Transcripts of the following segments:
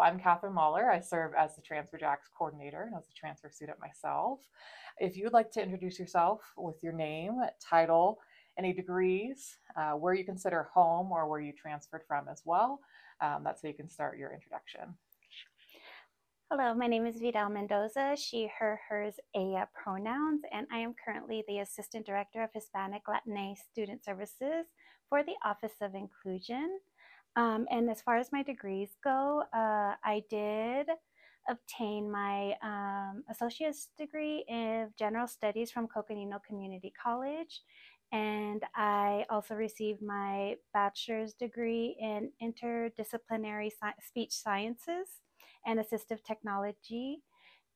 I'm Katherine Lawlor. I serve as the Transfer Jacks coordinator and as a transfer student myself. If you would like to introduce yourself with your name, title, any degrees, uh, where you consider home or where you transferred from as well, um, that's how you can start your introduction. Hello, my name is Vidal Mendoza, she, her, hers, ella pronouns, and I am currently the Assistant Director of Hispanic Latinx Student Services for the Office of Inclusion. Um, and as far as my degrees go, uh, I did obtain my um, associate's degree in general studies from Coconino Community College. And I also received my bachelor's degree in interdisciplinary sci- speech sciences and assistive technology.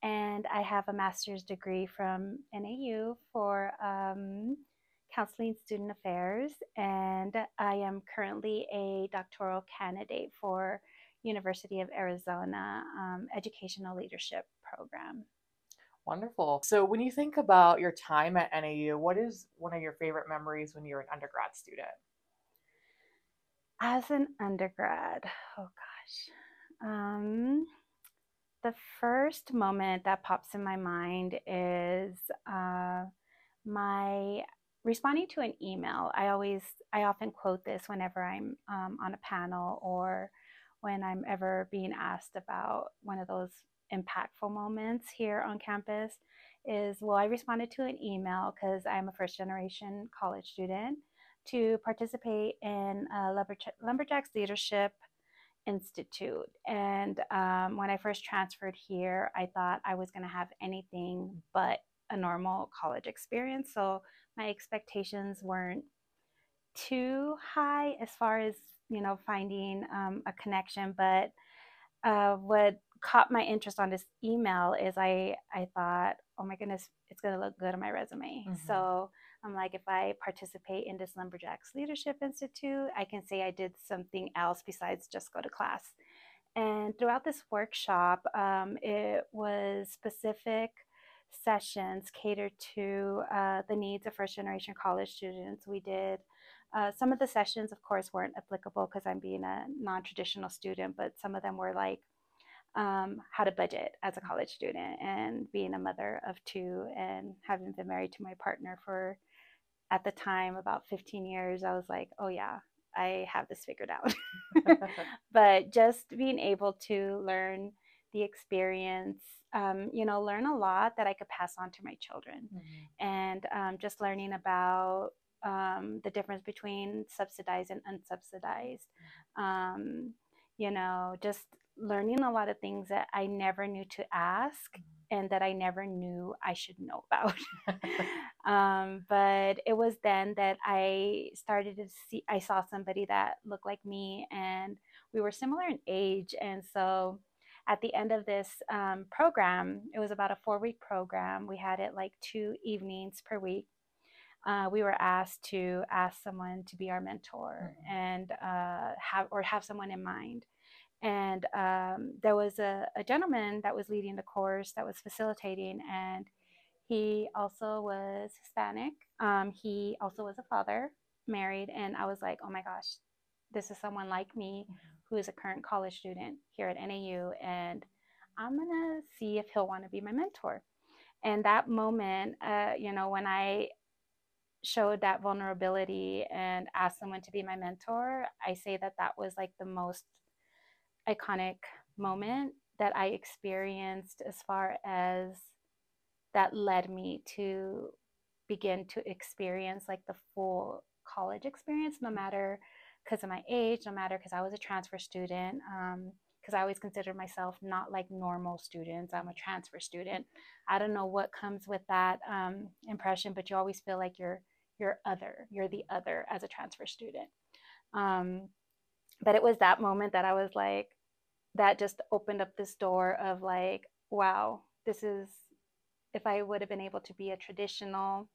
And I have a master's degree from NAU for um, counseling student affairs. And I am currently a doctoral candidate for University of Arizona um, Educational Leadership Program. Wonderful. So, when you think about your time at NAU, what is one of your favorite memories when you were an undergrad student? As an undergrad, oh gosh. Um, the first moment that pops in my mind is uh, my responding to an email. I always, I often quote this whenever I'm um, on a panel or when I'm ever being asked about one of those impactful moments here on campus. Is well, I responded to an email because I'm a first generation college student to participate in Lumberjacks Leadership Institute. And um, when I first transferred here, I thought I was going to have anything but a normal college experience. So my expectations weren't too high as far as, you know, finding um, a connection. But uh, what caught my interest on this email is I, I thought, oh my goodness, it's going to look good on my resume. Mm-hmm. So I'm like, if I participate in this Lumberjacks Leadership Institute, I can say I did something else besides just go to class. And throughout this workshop, um, it was specific sessions catered to uh, the needs of first generation college students. We did uh, some of the sessions, of course, weren't applicable because I'm being a non traditional student, but some of them were like um, how to budget as a college student and being a mother of two and having been married to my partner for at the time about 15 years i was like oh yeah i have this figured out but just being able to learn the experience um, you know learn a lot that i could pass on to my children mm-hmm. and um, just learning about um, the difference between subsidized and unsubsidized mm-hmm. um, you know just learning a lot of things that i never knew to ask mm-hmm and that I never knew I should know about. um, but it was then that I started to see, I saw somebody that looked like me and we were similar in age. And so at the end of this um, program, it was about a four week program. We had it like two evenings per week. Uh, we were asked to ask someone to be our mentor mm-hmm. and uh, have or have someone in mind and um, there was a, a, gentleman that was leading the course that was facilitating and he also was hispanic um, he also was a father married and i was like oh my gosh this is someone like me mm-hmm. Who is a current college student here at nau and i'm gonna see if he'll want to be my mentor. And that moment uh, you know when i showed that vulnerability and asked someone to be my mentor i say that that was like the most iconic moment that I experienced as far as that led me to begin to experience like the full college experience, no matter because of my age, no matter because I was a transfer student, because um, I always considered myself not like normal students. I'm a transfer student. I don't know what comes with that um, impression, but you always feel like you're you're other. You're the other as a transfer student. Um, but it was that moment that I was like, that just opened up this door of like, wow, this is, if I would have been able to be a traditional,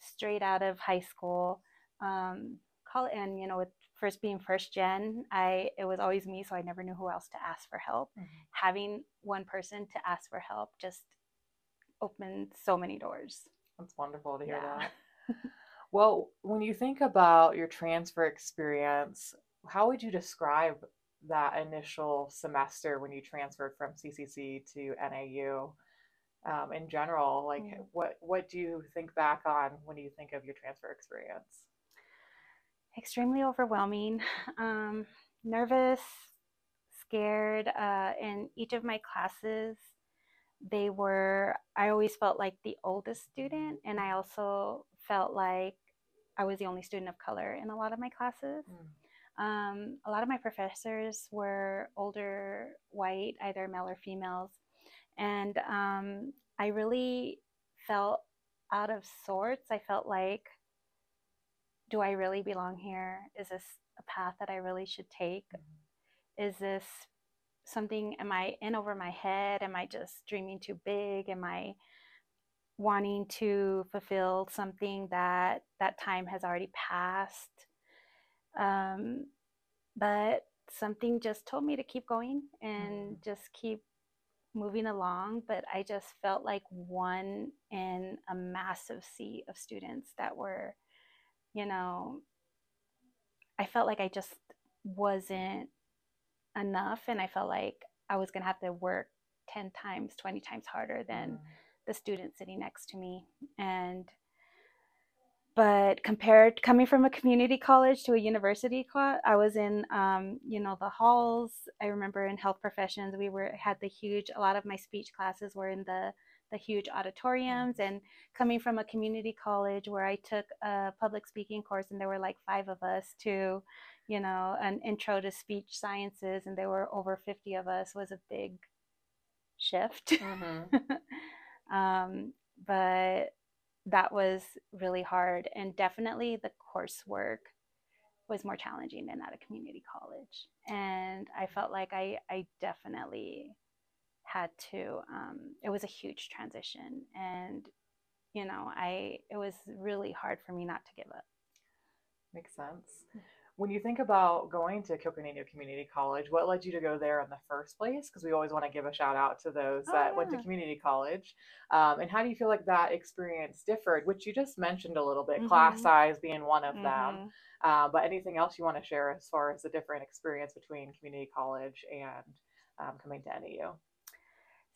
straight out of high school, um, call and you know, with first being first gen, I it was always me, so I never knew who else to ask for help. Mm-hmm. Having one person to ask for help just opened so many doors. That's wonderful to hear yeah. that. well, when you think about your transfer experience, how would you describe that initial semester when you transferred from CCC to NAU? Um, in general, like mm. what what do you think back on when you think of your transfer experience? Extremely overwhelming, um, nervous, scared. Uh, in each of my classes, they were. I always felt like the oldest student, and I also felt like I was the only student of color in a lot of my classes. Mm. Um, a lot of my professors were older, white, either male or females. And um, I really felt out of sorts. I felt like, do I really belong here? Is this a path that I really should take? Mm-hmm. Is this something, am I in over my head? Am I just dreaming too big? Am I wanting to fulfill something that that time has already passed? Um, but something just told me to keep going and mm-hmm. just keep moving along. But I just felt like one in a massive sea of students that were, you know, I felt like I just wasn't enough. And I felt like I was going to have to work 10 times, 20 times harder than mm. the student sitting next to me. And but compared coming from a community college to a university class i was in um, you know the halls i remember in health professions we were had the huge a lot of my speech classes were in the the huge auditoriums and coming from a community college where i took a public speaking course and there were like five of us to you know an intro to speech sciences and there were over 50 of us was a big shift mm-hmm. um, but that was really hard and definitely the coursework was more challenging than at a community college and i felt like i, I definitely had to um, it was a huge transition and you know i it was really hard for me not to give up makes sense when you think about going to Coconino Community College, what led you to go there in the first place? Because we always want to give a shout out to those oh, that yeah. went to community college. Um, and how do you feel like that experience differed, which you just mentioned a little bit, mm-hmm. class size being one of mm-hmm. them. Uh, but anything else you want to share as far as the different experience between community college and um, coming to NAU?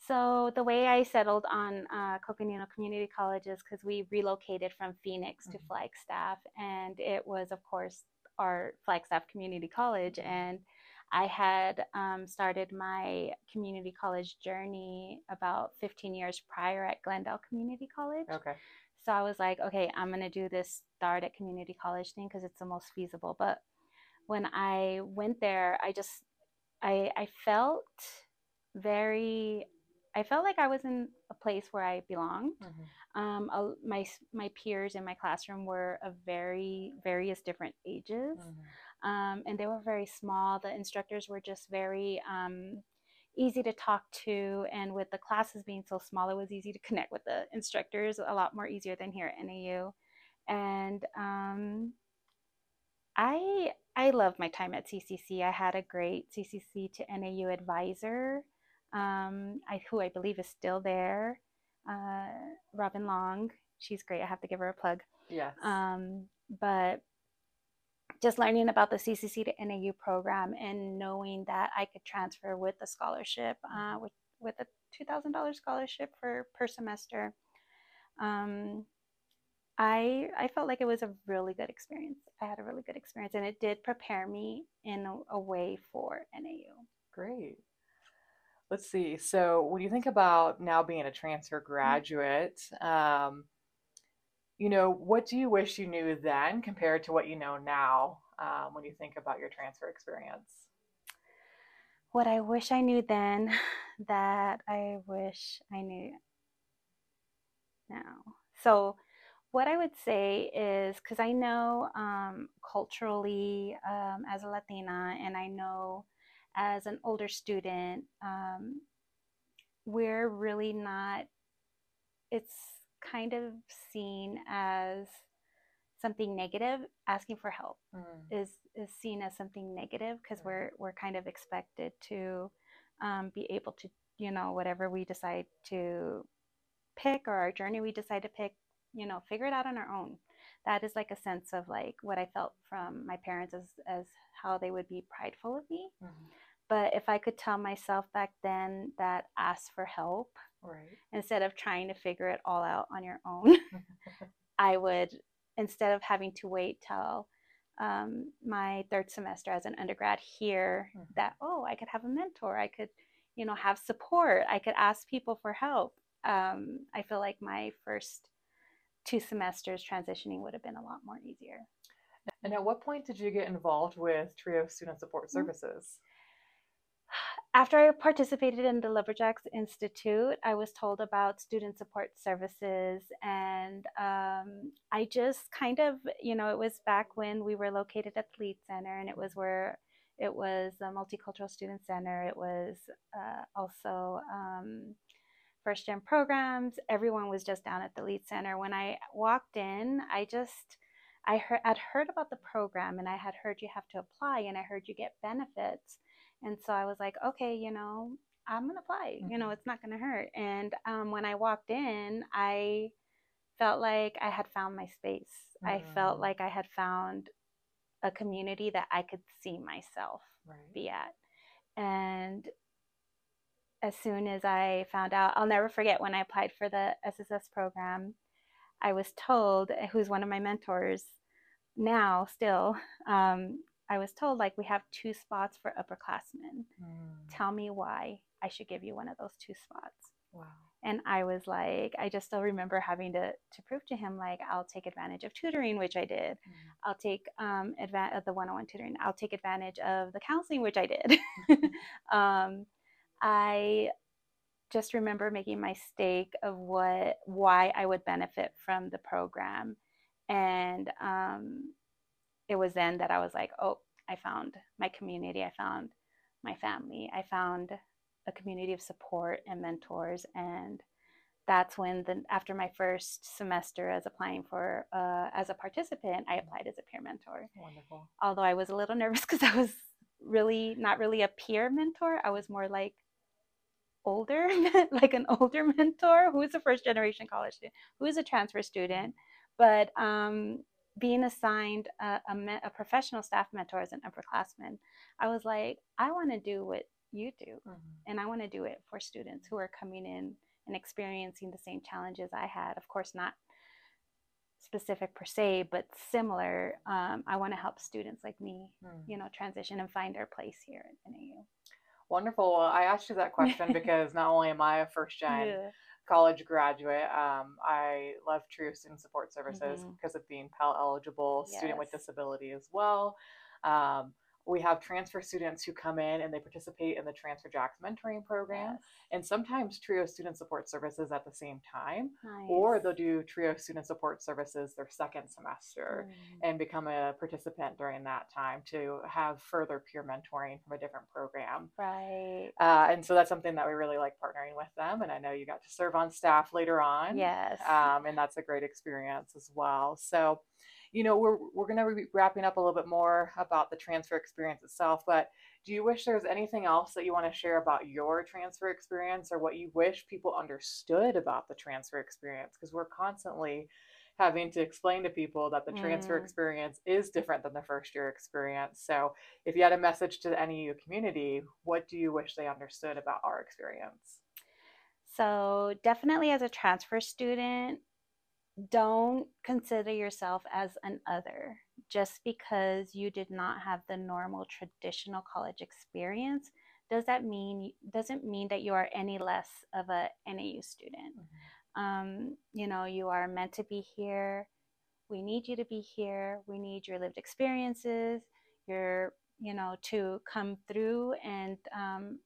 So the way I settled on uh, Coconino Community College is because we relocated from Phoenix mm-hmm. to Flagstaff, and it was, of course, our Flagstaff Community College, and I had um, started my community college journey about 15 years prior at Glendale Community College. Okay. So I was like, okay, I'm going to do this start at community college thing because it's the most feasible. But when I went there, I just, I, I felt very, I felt like I was in a place where I belonged. Mm-hmm. Um, my my peers in my classroom were of very various different ages, mm-hmm. um, and they were very small. The instructors were just very um, easy to talk to, and with the classes being so small, it was easy to connect with the instructors a lot more easier than here at NAU. And um, I I love my time at CCC. I had a great CCC to NAU advisor, um, I, who I believe is still there uh, Robin Long. She's great. I have to give her a plug. Yes. Um, but just learning about the CCC to NAU program and knowing that I could transfer with a scholarship, uh, with with a two thousand dollars scholarship for per semester. Um, I I felt like it was a really good experience. I had a really good experience, and it did prepare me in a, a way for NAU. Great. Let's see. So when you think about now being a transfer mm-hmm. graduate, um, you know, what do you wish you knew then compared to what you know now um, when you think about your transfer experience? What I wish I knew then that I wish I knew now. So, what I would say is because I know um, culturally um, as a Latina, and I know as an older student, um, we're really not, it's kind of seen as something negative asking for help mm. is is seen as something negative because mm. we're we're kind of expected to um, be able to you know whatever we decide to pick or our journey we decide to pick you know figure it out on our own that is like a sense of like what I felt from my parents as as how they would be prideful of me. Mm-hmm. But if I could tell myself back then that ask for help right. instead of trying to figure it all out on your own, I would instead of having to wait till um, my third semester as an undergrad here mm-hmm. that oh I could have a mentor, I could you know have support, I could ask people for help. Um, I feel like my first two semesters transitioning would have been a lot more easier. And at what point did you get involved with TRIO Student Support mm-hmm. Services? After I participated in the Lumberjacks Institute, I was told about student support services, and um, I just kind of, you know, it was back when we were located at the Lead Center, and it was where it was a multicultural student center. It was uh, also um, first gen programs. Everyone was just down at the Lead Center. When I walked in, I just I heard I'd heard about the program and I had heard you have to apply and I heard you get benefits. And so I was like, okay, you know, I'm gonna apply. Mm-hmm. You know, mm-hmm. it's not gonna hurt. And um, when I walked in, I felt like I had found my space. Mm-hmm. I felt mm. like I had found a community that I could see myself right. be at. And as soon as I found out, I'll never forget when I applied for the SSS program. I was told, who's one of my mentors now, still, um, I was told, like, we have two spots for upperclassmen. Mm. Tell me why I should give you one of those two spots. Wow. And I was like, I just still remember having to, to prove to him, like, I'll take advantage of tutoring, which I did. Mm. I'll take um, advantage of the one on one tutoring. I'll take advantage of the counseling, which I did. um, I just remember making my stake of what why I would benefit from the program, and um, it was then that I was like, oh, I found my community, I found my family, I found a community of support and mentors, and that's when the after my first semester as applying for uh, as a participant, I applied as a peer mentor. Wonderful. Although I was a little nervous because I was really not really a peer mentor. I was more like older, like an older mentor who is a first generation college student, who is a transfer student, but um, being assigned a, a, me- a, professional staff mentor as an upperclassman, I was like, I want to do what you do, mm-hmm. and I want to do it for students who are coming in and experiencing the same challenges I had. Of course, not specific per se, but similar. Um, I want to help students like me, mm. you know, transition and find their place here at NAU. Wonderful. Well, I asked you that question because not only am I a first gen yeah. college graduate, um, I love TRIO Student Support Services mm-hmm. because of being Pell eligible, yes. student with disability as well. Um, we have transfer students who come in and they participate in the Transfer Jacks mentoring program, yes. and sometimes Trio Student Support Services at the same time, nice. or they'll do Trio Student Support Services their second semester mm. and become a participant during that time to have further peer mentoring from a different program. Right. Uh, and so that's something that we really like partnering with them, and I know you got to serve on staff later on. Yes. Um, and that's a great experience as well. So you know, we're, we're going to be wrapping up a little bit more about the transfer experience itself, but do you wish there's anything else that you want to share about your transfer experience or what you wish people understood about the transfer experience? Because we're constantly having to explain to people that the transfer mm. experience is different than the first year experience. So, if you had a message to the NAU community, what do you wish they understood about our experience? So, definitely as a transfer student, don't consider yourself as an other just because you did not have the normal traditional college experience does that mean doesn't mean that you are any less of a NAU student. Mm-hmm. Um, you know, you are meant to be here. We need you to be here. We need your lived experiences, your you know, to come through, and um,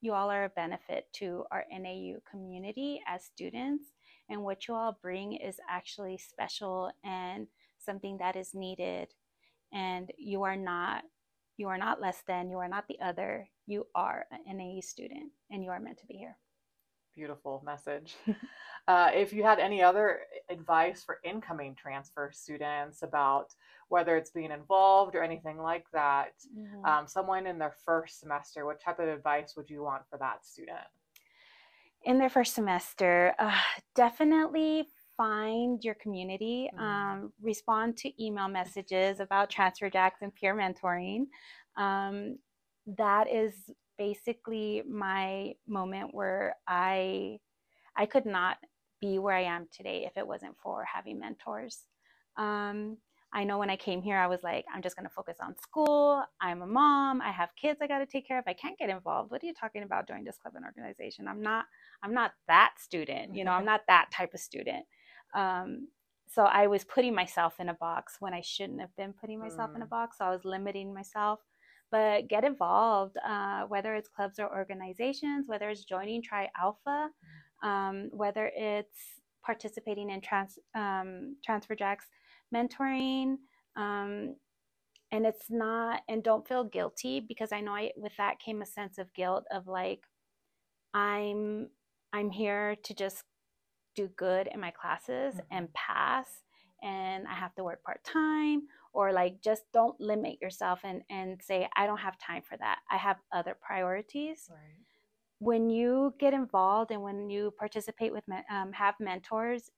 you all are a benefit to our NAU community as students and what you all bring is actually special and something that is needed. And you are not you are not less than you are not the other. You are an NAU student and you are meant to be here. Beautiful message. Uh, if you had any other advice for incoming transfer students about whether it's being involved or anything like that mm-hmm. um, someone in their first semester what type of advice would you want for that student in their first semester, uh, definitely find your community, Mhm. um, respond to email messages about Transfer Jacks and peer mentoring. Um, that is basically my moment where I I could not be where I am today if it wasn't for having mentors. Um, I know when I came here, I was like, I'm just going to focus on school. I'm a mom. I have kids I got to take care of. I can't get involved. What are you talking about joining this club and organization? I'm not. I'm not that student. You know, I'm not that type of student. Um, so I was putting myself in a box when I shouldn't have been putting myself in a Mm. box. So I was limiting myself. But get involved, uh, whether it's clubs or organizations, whether it's joining Tri Alpha, um, whether it's participating in trans, um, Transfer Jacks mentoring. Um, and it's not, and don't feel guilty because I know I, with that came a sense of guilt of like, I'm, I'm here to just do good in my classes Mhm. and pass and I have to work part time or like just don't limit yourself and and say I don't have time for that. I have other priorities. Right. When you get involved and when you participate with um, have mentors,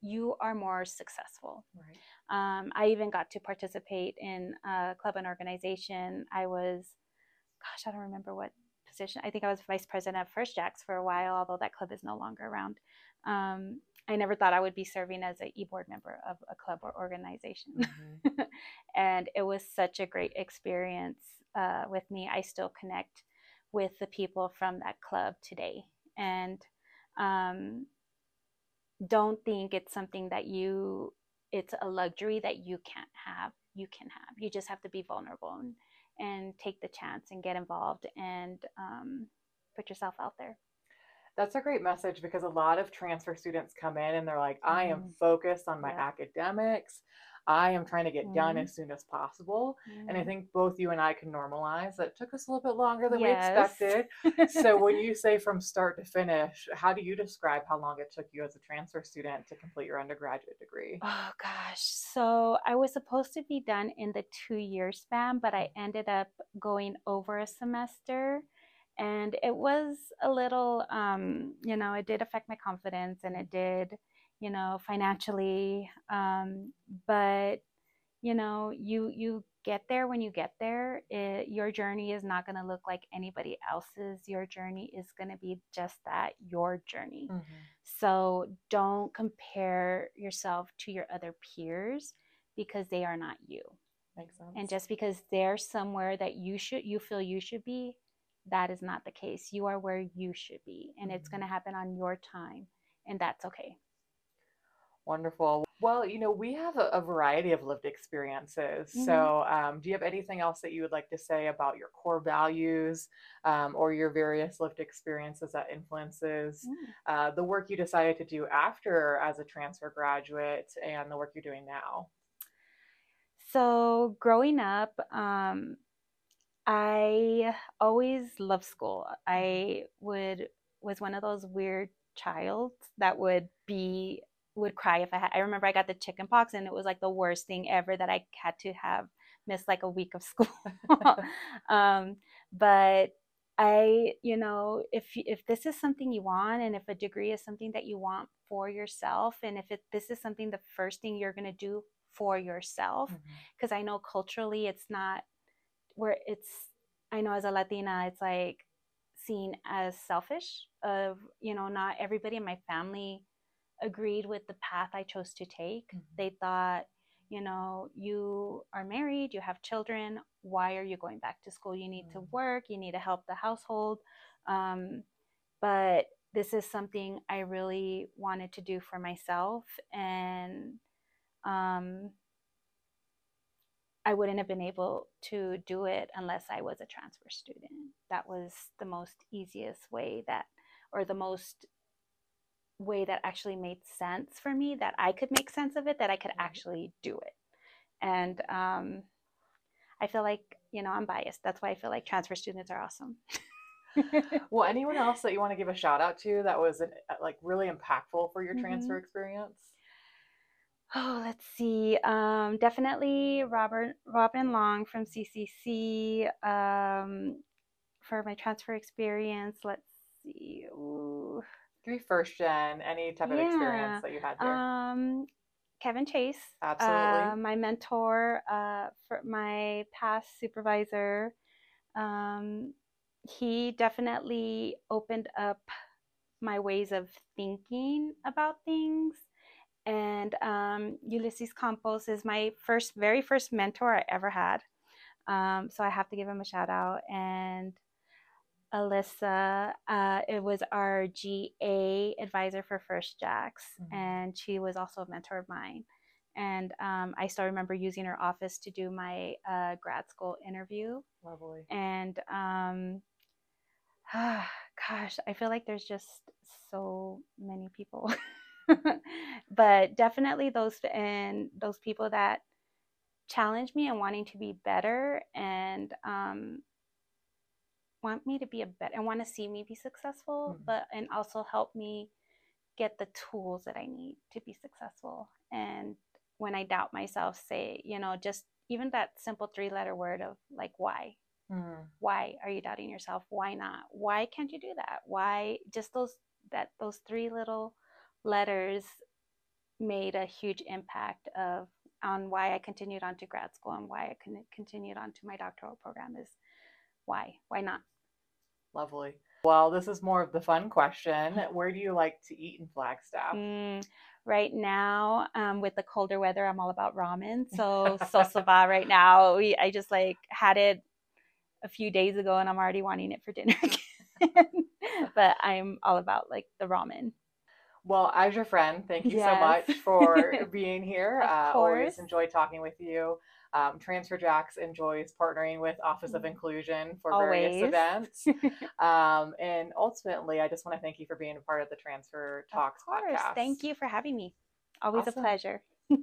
you are more successful. Right. Um, I even got to participate in a club and organization. I was, gosh, I don't remember what position. I think I was vice president of First Jacks for a while, although that club is no longer around. Um, I never thought I would be serving as a e-board member of a club or organization. Mhm. and it was such a great experience uh, with me. I still connect with the people from that club today. And um, don't think it's something that you, it's a luxury that you can't have. You can have. You just have to be vulnerable and, and take the chance and get involved and um, put yourself out there. That's a great message because a lot of transfer students come in and they're like, I am Mhm. focused on my Yeah. academics. I am trying to get done Mhm. as soon as possible. And I Mhm. think both you and I can normalize that it took us a little bit longer than Yes. we expected. So when you say from start to finish, how do you describe how long it took you as a transfer student to complete your undergraduate degree? Oh gosh. So I was supposed to be done in the two year span, but I ended up going over a semester. And it was a little, um, you know, it did affect my confidence and it did, you know, financially. Um, but, you know, you, you get there when you get there. It, your journey is not going to look like anybody else's. Your journey is going to be just that, your journey. Mhm. So don't compare yourself to your other peers because they are not you. Makes sense. And just because they're somewhere that you should you feel you should be, that is not the case. You are where you should be and it's Mhm. going to happen on your time and that's okay. Wonderful. Well, you know, we have a, a variety of lived experiences. Mhm. So, um, do you have anything else that you would like to say about your core values um, or your various lived experiences that influences uh, the work you decided to do after as a transfer graduate and the work you're doing now? So, growing up, um, I always loved school. I would was one of those weird child that would be would cry if I had. I remember I got the chicken pox and it was like the worst thing ever that I had to have missed like a week of school. um, but I, you know, if if this is something you want, and if a degree is something that you want for yourself, and if it this is something the first thing you're gonna do for yourself, because I know culturally it's not where it's. I know as a Latina, it's like seen as selfish. Of you know, not everybody in my family agreed with the path I chose to take. Mhm. They thought, you know, you are married, you have children. Why are you going back to school? You need to Mm. work, you need to help the household. Um, but this is something I really wanted to do for myself. And um, I wouldn't have been able to do it unless I was a transfer student. That was the most easiest way that, or the most way that actually made sense for me that I could make sense of it, that I could actually do it. And um, I feel like, you know, I'm biased. That's why I feel like transfer students are awesome. Well, anyone else that you want to give a shout out to that was an, uh, like really impactful for your transfer experience? Oh, let's see. Um, definitely Robert Robin Long from CCC um, for my transfer experience. Let's see. Ooh. TRIO first gen, any type of Yeah. experience that you had there. Um, Kevin Chase, Absolutely. uh, my mentor, uh, for my past supervisor. Um, he definitely opened up my ways of thinking about things. And um, Ulysses Campos is my first, very first mentor I ever had. Um, so I have to give him a shout out. And Alyssa, uh, it was our GA advisor for First Jacks, Mhm. and she was also a mentor of mine. And um, I still remember using her office to do my uh, grad school interview. Lovely. And um, gosh, I feel like there's just so many people. but definitely those and those people that challenge me and wanting to be better and um, want me to be a better and want to see me be successful, Mhm. but and also help me get the tools that I need to be successful. And when I doubt myself, say, you know, just even that simple three letter word of like why Mhm. why are you doubting yourself why not why can't you do that why just those that those three little letters made a huge impact of on why i continued on to grad school and why i con- continued on to my doctoral program is why why not Lovely. Well, this is more of the fun question. Where do you like to eat in Flagstaff? Mm, right now um, with the colder weather i'm all about ramen so sosava right now we, i just like had it a few days ago and i'm already wanting it for dinner again but i'm all about like the ramen Well, as your friend, thank you so much for being here. Uh, always enjoy talking with you. Um, Transfer Jacks enjoys partnering with Office of Mm. Inclusion for various events. Um, and ultimately, I just want to thank you for being a part of the Transfer Talks of course podcast. thank you for having me always Awesome. a pleasure